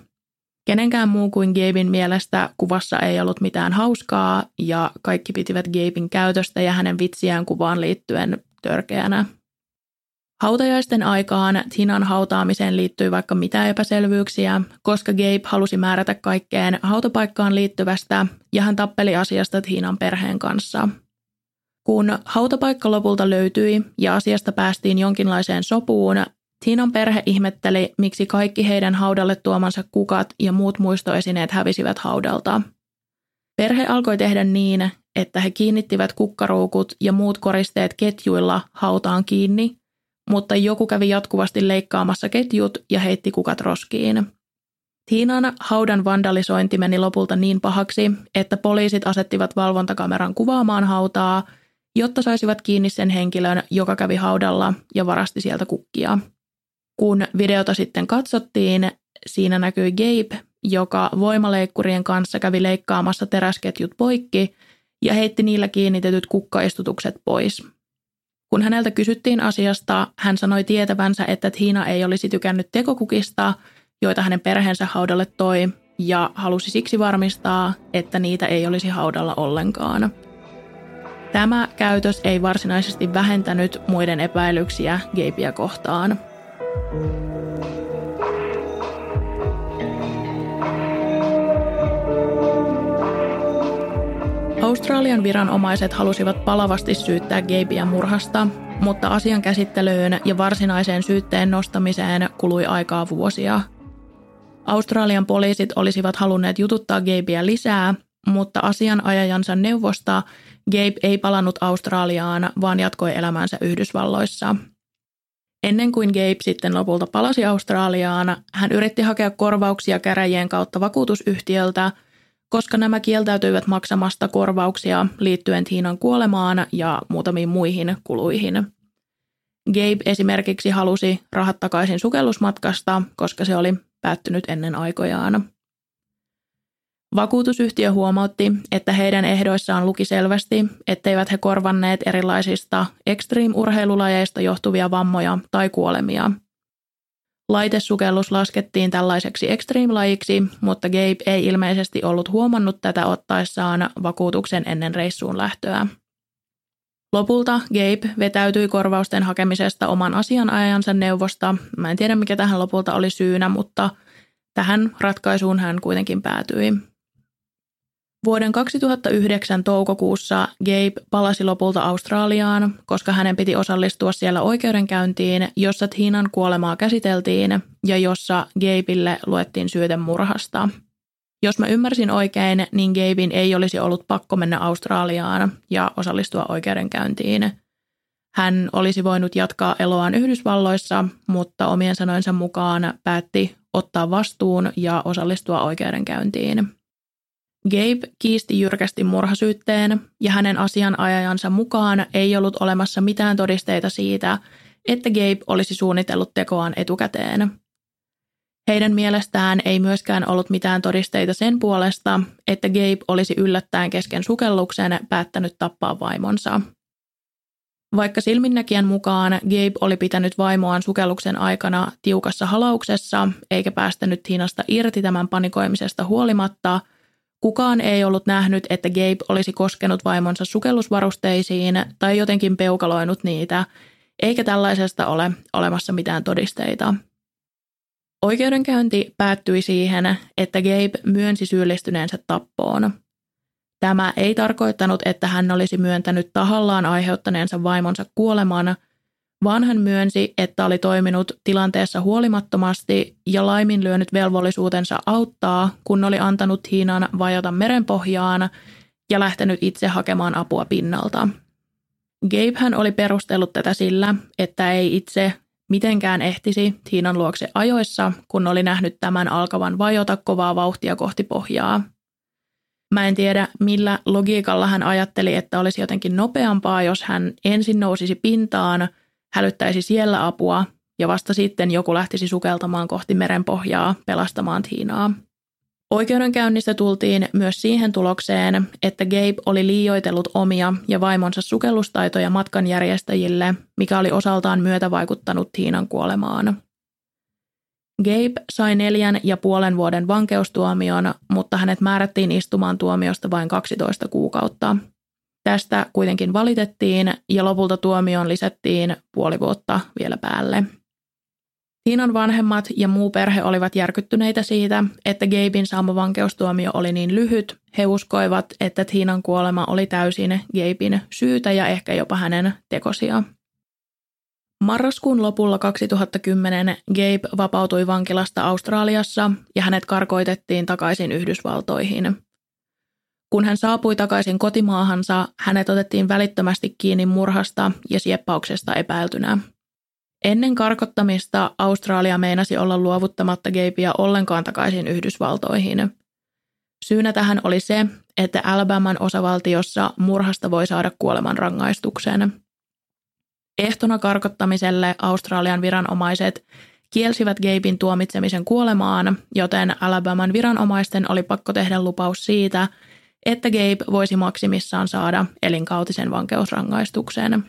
Kenenkään muu kuin Gabein mielestä kuvassa ei ollut mitään hauskaa ja kaikki pitivät Gabein käytöstä ja hänen vitsiään kuvaan liittyen törkeänä. Hautajaisten aikaan Tinan hautaamiseen liittyi vaikka mitä epäselvyyksiä, koska Gabe halusi määrätä kaikkeen hautapaikkaan liittyvästä ja hän tappeli asiasta Tinan perheen kanssa. Kun hautapaikka lopulta löytyi ja asiasta päästiin jonkinlaiseen sopuun, Tinan perhe ihmetteli, miksi kaikki heidän haudalle tuomansa kukat ja muut muistoesineet hävisivät haudalta. Perhe alkoi tehdä niin, että he kiinnittivät kukkaruukut ja muut koristeet ketjuilla hautaan kiinni, mutta joku kävi jatkuvasti leikkaamassa ketjut ja heitti kukat roskiin. Tiinan haudan vandalisointi meni lopulta niin pahaksi, että poliisit asettivat valvontakameran kuvaamaan hautaa, jotta saisivat kiinni sen henkilön, joka kävi haudalla ja varasti sieltä kukkia. Kun videota sitten katsottiin, siinä näkyi Gabe, joka voimaleikkurien kanssa kävi leikkaamassa teräsketjut poikki ja heitti niillä kiinnitetyt kukkaistutukset pois. Kun häneltä kysyttiin asiasta, hän sanoi tietävänsä, että Tiina ei olisi tykännyt tekokukista, joita hänen perheensä haudalle toi, ja halusi siksi varmistaa, että niitä ei olisi haudalla ollenkaan. Tämä käytös ei varsinaisesti vähentänyt muiden epäilyksiä Gabea kohtaan – Australian viranomaiset halusivat palavasti syyttää Gabea murhasta, mutta asian käsittelyyn ja varsinaiseen syytteen nostamiseen kului aikaa vuosia. Australian poliisit olisivat halunneet jututtaa Gabea lisää, mutta asianajajansa neuvosta Gabe ei palannut Australiaan, vaan jatkoi elämäänsä Yhdysvalloissa – Ennen kuin Gabe sitten lopulta palasi Australiaan, hän yritti hakea korvauksia käräjien kautta vakuutusyhtiöltä, koska nämä kieltäytyivät maksamasta korvauksia liittyen Tiinan kuolemaan ja muutamiin muihin kuluihin. Gabe esimerkiksi halusi rahat takaisin sukellusmatkasta, koska se oli päättynyt ennen aikojaan. Vakuutusyhtiö huomautti, että heidän ehdoissaan luki selvästi, etteivät he korvanneet erilaisista extreme-urheilulajeista johtuvia vammoja tai kuolemia. Laitesukellus laskettiin tällaiseksi extreme-lajiksi, mutta Gabe ei ilmeisesti ollut huomannut tätä ottaessaan vakuutuksen ennen reissuun lähtöä. Lopulta Gabe vetäytyi korvausten hakemisesta oman asianajajansa neuvosta. Mä en tiedä mikä tähän lopulta oli syynä, mutta tähän ratkaisuun hän kuitenkin päätyi. Vuoden 2009 toukokuussa Gabe palasi lopulta Australiaan, koska hänen piti osallistua siellä oikeudenkäyntiin, jossa Tiinan kuolemaa käsiteltiin ja jossa Gabeille luettiin syyte murhasta. Jos mä ymmärsin oikein, niin Gabein ei olisi ollut pakko mennä Australiaan ja osallistua oikeudenkäyntiin. Hän olisi voinut jatkaa eloaan Yhdysvalloissa, mutta omien sanoinsa mukaan päätti ottaa vastuun ja osallistua oikeudenkäyntiin. Gabe kiisti jyrkästi murhasyytteen ja hänen asianajajansa mukaan ei ollut olemassa mitään todisteita siitä, että Gabe olisi suunnitellut tekoaan etukäteen. Heidän mielestään ei myöskään ollut mitään todisteita sen puolesta, että Gabe olisi yllättäen kesken sukelluksen päättänyt tappaa vaimonsa. Vaikka silminnäkijän mukaan Gabe oli pitänyt vaimoaan sukelluksen aikana tiukassa halauksessa eikä päästänyt Tiinasta irti tämän panikoimisesta huolimatta – Kukaan ei ollut nähnyt, että Gabe olisi koskenut vaimonsa sukellusvarusteisiin tai jotenkin peukaloinut niitä, eikä tällaisesta ole olemassa mitään todisteita. Oikeudenkäynti päättyi siihen, että Gabe myönsi syyllistyneensä tappoon. Tämä ei tarkoittanut, että hän olisi myöntänyt tahallaan aiheuttaneensa vaimonsa kuoleman, vaan hän myönsi, että oli toiminut tilanteessa huolimattomasti ja laiminlyönyt velvollisuutensa auttaa, kun oli antanut Hiinan vajota merenpohjaan ja lähtenyt itse hakemaan apua pinnalta. Gabe hän oli perustellut tätä sillä, että ei itse mitenkään ehtisi Tiinan luokse ajoissa, kun oli nähnyt tämän alkavan vajota kovaa vauhtia kohti pohjaa. Mä en tiedä, millä logiikalla hän ajatteli, että olisi jotenkin nopeampaa, jos hän ensin nousisi pintaan, hälyttäisi siellä apua ja vasta sitten joku lähtisi sukeltamaan kohti merenpohjaa pelastamaan Tiinaa. Oikeudenkäynnissä tultiin myös siihen tulokseen, että Gabe oli liioitellut omia ja vaimonsa sukellustaitoja matkanjärjestäjille, mikä oli osaltaan myötävaikuttanut Tiinan kuolemaan. Gabe sai neljän ja puolen vuoden vankeustuomion, mutta hänet määrättiin istumaan tuomiosta vain 12 kuukautta. Tästä kuitenkin valitettiin ja lopulta tuomioon lisättiin puoli vuotta vielä päälle. Tiinan vanhemmat ja muu perhe olivat järkyttyneitä siitä, että Gabein saama vankeustuomio oli niin lyhyt. He uskoivat, että Tiinan kuolema oli täysin Gabein syytä ja ehkä jopa hänen tekosia. Marraskuun lopulla 2010 Gabe vapautui vankilasta Australiassa ja hänet karkoitettiin takaisin Yhdysvaltoihin. Kun hän saapui takaisin kotimaahansa, hänet otettiin välittömästi kiinni murhasta ja sieppauksesta epäiltynä. Ennen karkottamista Australia meinasi olla luovuttamatta Gabea ollenkaan takaisin Yhdysvaltoihin. Syynä tähän oli se, että Alabaman osavaltiossa murhasta voi saada kuoleman rangaistuksen. Ehtona karkottamiselle Australian viranomaiset kielsivät Gabein tuomitsemisen kuolemaan, joten Alabaman viranomaisten oli pakko tehdä lupaus siitä, että Gabe voisi maksimissaan saada elinkautisen vankeusrangaistuksen.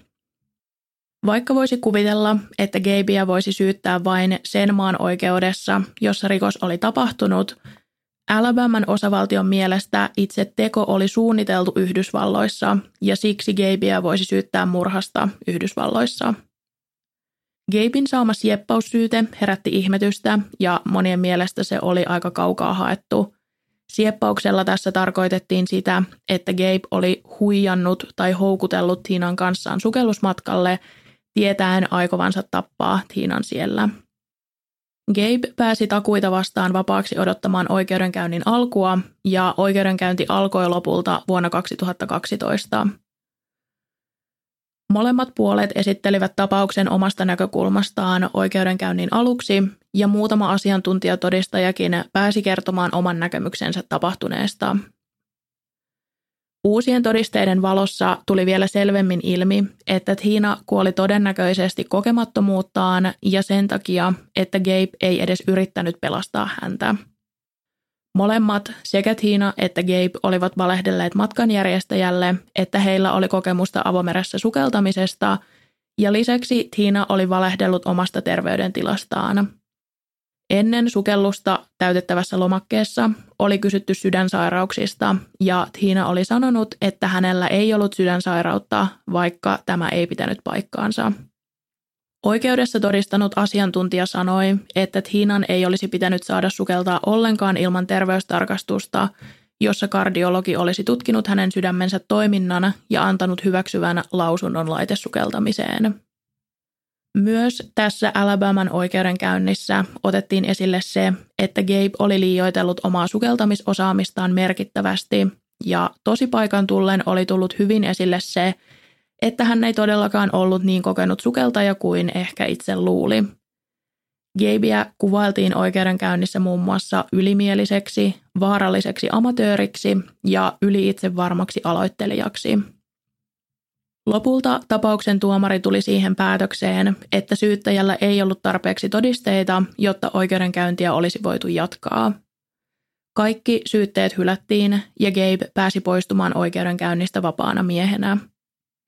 Vaikka voisi kuvitella, että Gabea voisi syyttää vain sen maan oikeudessa, jossa rikos oli tapahtunut, Alabaman osavaltion mielestä itse teko oli suunniteltu Yhdysvalloissa ja siksi Gabea voisi syyttää murhasta Yhdysvalloissa. Gabein saama sieppaussyyte herätti ihmetystä ja monien mielestä se oli aika kaukaa haettu. Sieppauksella tässä tarkoitettiin sitä, että Gabe oli huijannut tai houkutellut Tiinan kanssaan sukellusmatkalle – tietäen aikovansa tappaa Tiinan siellä. Gabe pääsi takuita vastaan vapaaksi odottamaan oikeudenkäynnin alkua ja oikeudenkäynti alkoi lopulta vuonna 2012. Molemmat puolet esittelivät tapauksen omasta näkökulmastaan oikeudenkäynnin aluksi ja muutama asiantuntijatodistajakin pääsi kertomaan oman näkemyksensä tapahtuneesta. Uusien todisteiden valossa tuli vielä selvemmin ilmi, että Tina kuoli todennäköisesti kokemattomuuttaan ja sen takia, että Gabe ei edes yrittänyt pelastaa häntä. Molemmat, sekä Tina että Gabe, olivat valehdelleet matkanjärjestäjälle, että heillä oli kokemusta avomeressä sukeltamisesta, ja lisäksi Tina oli valehdellut omasta terveydentilastaan – Ennen sukellusta täytettävässä lomakkeessa oli kysytty sydänsairauksista ja Tiina oli sanonut, että hänellä ei ollut sydänsairautta, vaikka tämä ei pitänyt paikkaansa. Oikeudessa todistanut asiantuntija sanoi, että Tiinan ei olisi pitänyt saada sukeltaa ollenkaan ilman terveystarkastusta, jossa kardiologi olisi tutkinut hänen sydämensä toiminnan ja antanut hyväksyvän lausunnon laitesukeltamiseen. Myös tässä Alabaman oikeudenkäynnissä otettiin esille se, että Gabe oli liioitellut omaa sukeltamisosaamistaan merkittävästi ja tosi paikan tullen oli tullut hyvin esille se, että hän ei todellakaan ollut niin kokenut sukeltaja kuin ehkä itse luuli. Gabea kuvailtiin oikeudenkäynnissä muun muassa ylimieliseksi, vaaralliseksi amatööriksi ja yli itsevarmaksi aloittelijaksi – Lopulta tapauksen tuomari tuli siihen päätökseen, että syyttäjällä ei ollut tarpeeksi todisteita, jotta oikeudenkäyntiä olisi voitu jatkaa. Kaikki syytteet hylättiin ja Gabe pääsi poistumaan oikeudenkäynnistä vapaana miehenä.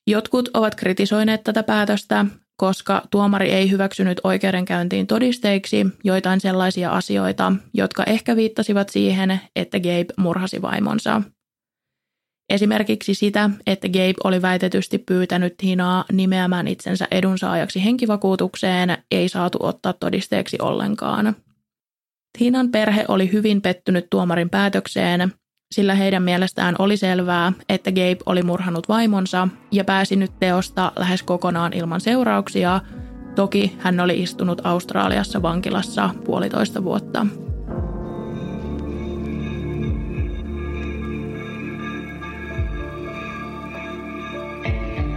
Jotkut ovat kritisoineet tätä päätöstä, koska tuomari ei hyväksynyt oikeudenkäyntiin todisteiksi joitain sellaisia asioita, jotka ehkä viittasivat siihen, että Gabe murhasi vaimonsa – Esimerkiksi sitä, että Gabe oli väitetysti pyytänyt Tinaa nimeämään itsensä edunsaajaksi henkivakuutukseen, ei saatu ottaa todisteeksi ollenkaan. Tinan perhe oli hyvin pettynyt tuomarin päätökseen, sillä heidän mielestään oli selvää, että Gabe oli murhannut vaimonsa ja pääsi nyt teosta lähes kokonaan ilman seurauksia. Toki hän oli istunut Australiassa vankilassa puolitoista vuotta.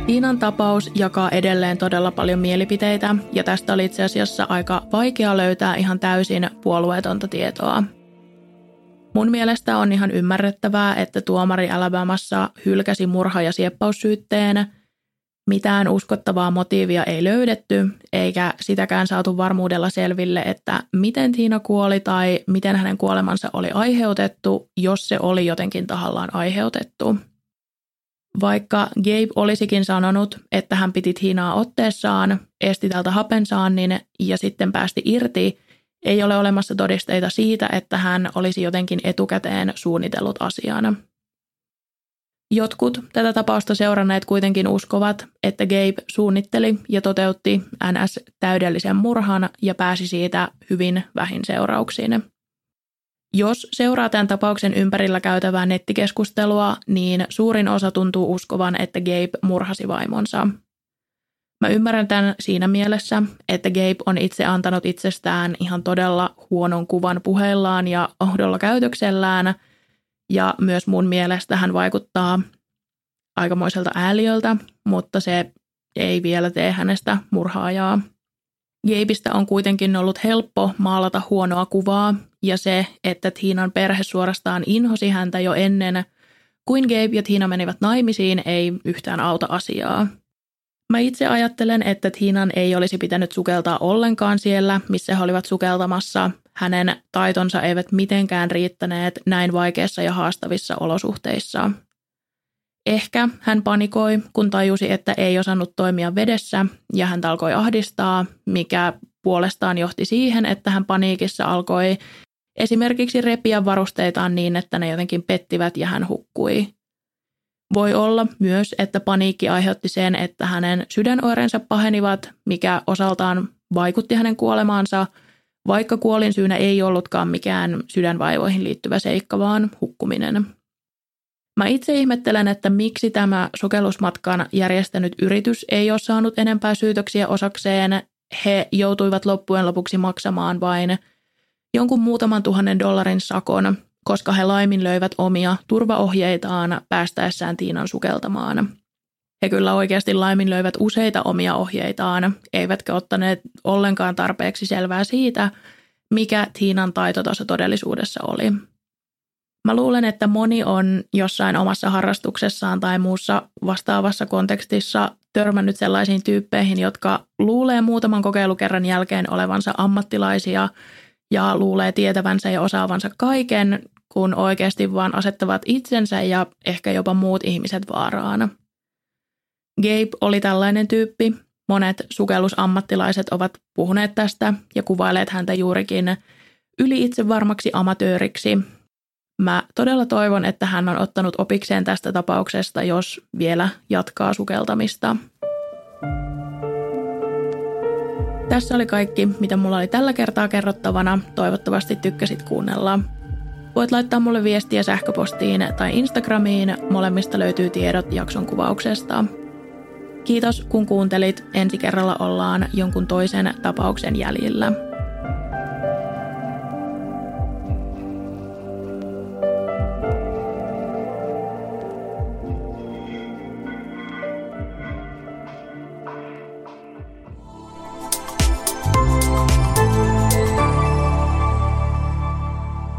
Tiinan tapaus jakaa edelleen todella paljon mielipiteitä, ja tästä oli itse asiassa aika vaikea löytää ihan täysin puolueetonta tietoa. Mun mielestä on ihan ymmärrettävää, että tuomari Alabamassa hylkäsi murha- ja sieppaussyytteen. Mitään uskottavaa motiivia ei löydetty, eikä sitäkään saatu varmuudella selville, että miten Tiina kuoli tai miten hänen kuolemansa oli aiheutettu, jos se oli jotenkin tahallaan aiheutettu. Vaikka Gabe olisikin sanonut, että hän piti Tiinaa otteessaan, esti tältä hapensaannin ja sitten päästi irti, ei ole olemassa todisteita siitä, että hän olisi jotenkin etukäteen suunnitellut asian. Jotkut tätä tapausta seuranneet kuitenkin uskovat, että Gabe suunnitteli ja toteutti NS täydellisen murhan ja pääsi siitä hyvin vähin seurauksiin. Jos seuraa tämän tapauksen ympärillä käytävää nettikeskustelua, niin suurin osa tuntuu uskovan, että Gabe murhasi vaimonsa. Mä ymmärrän tämän siinä mielessä, että Gabe on itse antanut itsestään ihan todella huonon kuvan puheillaan ja ohdolla käytöksellään, ja myös mun mielestä hän vaikuttaa aikamoiselta ääliöltä, mutta se ei vielä tee hänestä murhaajaa. Gabeista on kuitenkin ollut helppo maalata huonoa kuvaa, ja se, että Tiinan perhe suorastaan inhosi häntä jo ennen kuin Gabe ja Tiina menivät naimisiin, ei yhtään auta asiaa. Mä itse ajattelen, että Tiinan ei olisi pitänyt sukeltaa ollenkaan siellä, missä he olivat sukeltamassa. Hänen taitonsa eivät mitenkään riittäneet näin vaikeissa ja haastavissa olosuhteissa. Ehkä hän panikoi, kun tajusi, että ei osannut toimia vedessä ja hän alkoi ahdistaa, mikä puolestaan johti siihen, että hän paniikissa alkoi esimerkiksi repiä varusteitaan niin, että ne jotenkin pettivät ja hän hukkui. Voi olla myös, että paniikki aiheutti sen, että hänen sydänoirensa pahenivat, mikä osaltaan vaikutti hänen kuolemaansa, vaikka kuolin syynä ei ollutkaan mikään sydänvaivoihin liittyvä seikka, vaan hukkuminen. Mä itse ihmettelen, että miksi tämä sukellusmatkan järjestänyt yritys ei ole saanut enempää syytöksiä osakseen. He joutuivat loppujen lopuksi maksamaan vain jonkun muutaman tuhannen dollarin sakon, koska he laiminlöivät omia turvaohjeitaan päästäessään Tiinan sukeltamaan. He kyllä oikeasti laiminlöivät useita omia ohjeitaan, eivätkä ottaneet ollenkaan tarpeeksi selvää siitä, mikä Tiinan taitotaso todellisuudessa oli. Mä luulen, että moni on jossain omassa harrastuksessaan tai muussa vastaavassa kontekstissa törmännyt sellaisiin tyyppeihin, jotka luulee muutaman kokeilukerran jälkeen olevansa ammattilaisia ja luulee tietävänsä ja osaavansa kaiken, kun oikeasti vaan asettavat itsensä ja ehkä jopa muut ihmiset vaaraan. Gabe oli tällainen tyyppi. Monet sukellusammattilaiset ovat puhuneet tästä ja kuvaileet häntä juurikin yli itsevarmaksi amatööriksi, Mä todella toivon, että hän on ottanut opikseen tästä tapauksesta, jos vielä jatkaa sukeltamista. Tässä oli kaikki, mitä mulla oli tällä kertaa kerrottavana. Toivottavasti tykkäsit kuunnella. Voit laittaa mulle viestiä sähköpostiin tai Instagramiin. Molemmista löytyy tiedot jakson kuvauksesta. Kiitos kun kuuntelit. Ensi kerralla ollaan jonkun toisen tapauksen jäljillä.